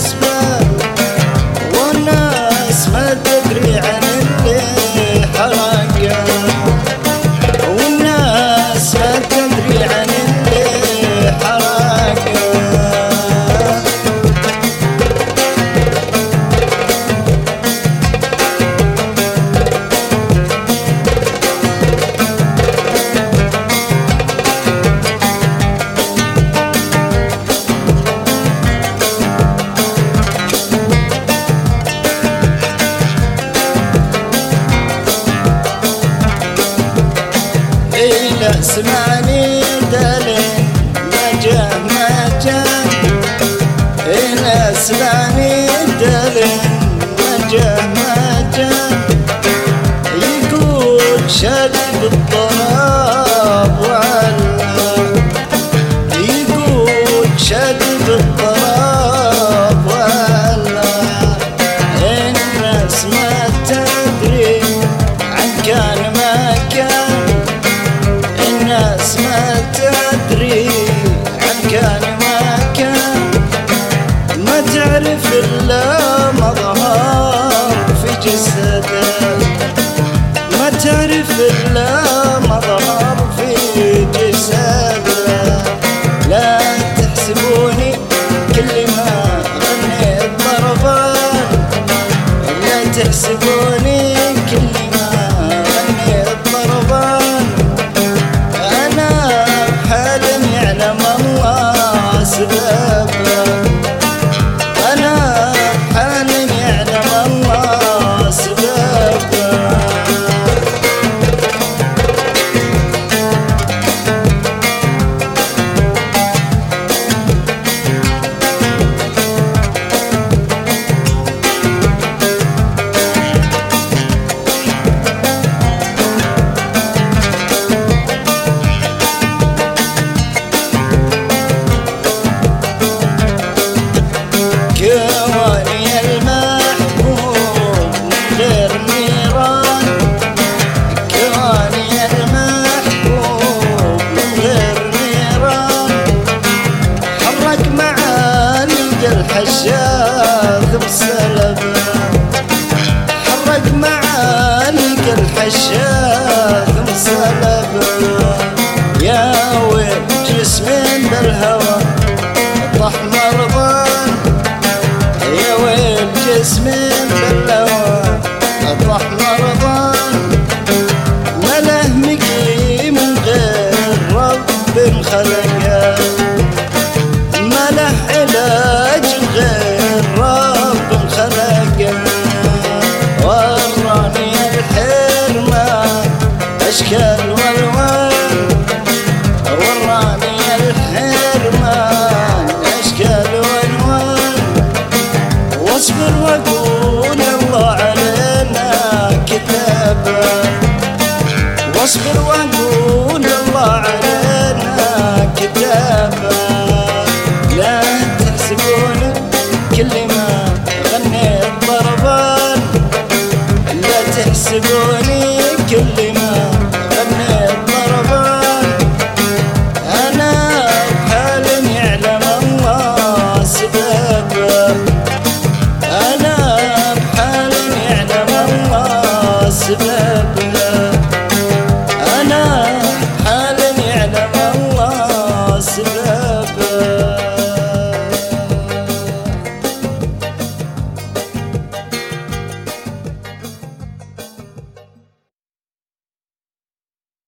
this. اسمعني ما جاء ما جاء. يقول شرب الطراب الناس ما تدري عن كان ما كان. ما تعرف إلا مظهر في جسده. ما تعرف إلا مظهر في جسده. لا تحسبوني كل ما غنيت ضربان لا تحسبوني معالق الحشاث بسلبه حرك معالق الحشاث بسلبه يا ويل جسمين بالهوى طح مرضان يا ويل جسمين بالهوى اطرح مرضان ما له مقيم غير رب خلقه. ما له علاج واصبر وأقول الله علينا كتابة. لا تحسبون كل ما غنيت ضربان لا تحسبوني كل ما غنيت أنا بحال يعلم الله أنا بحال يعلم الله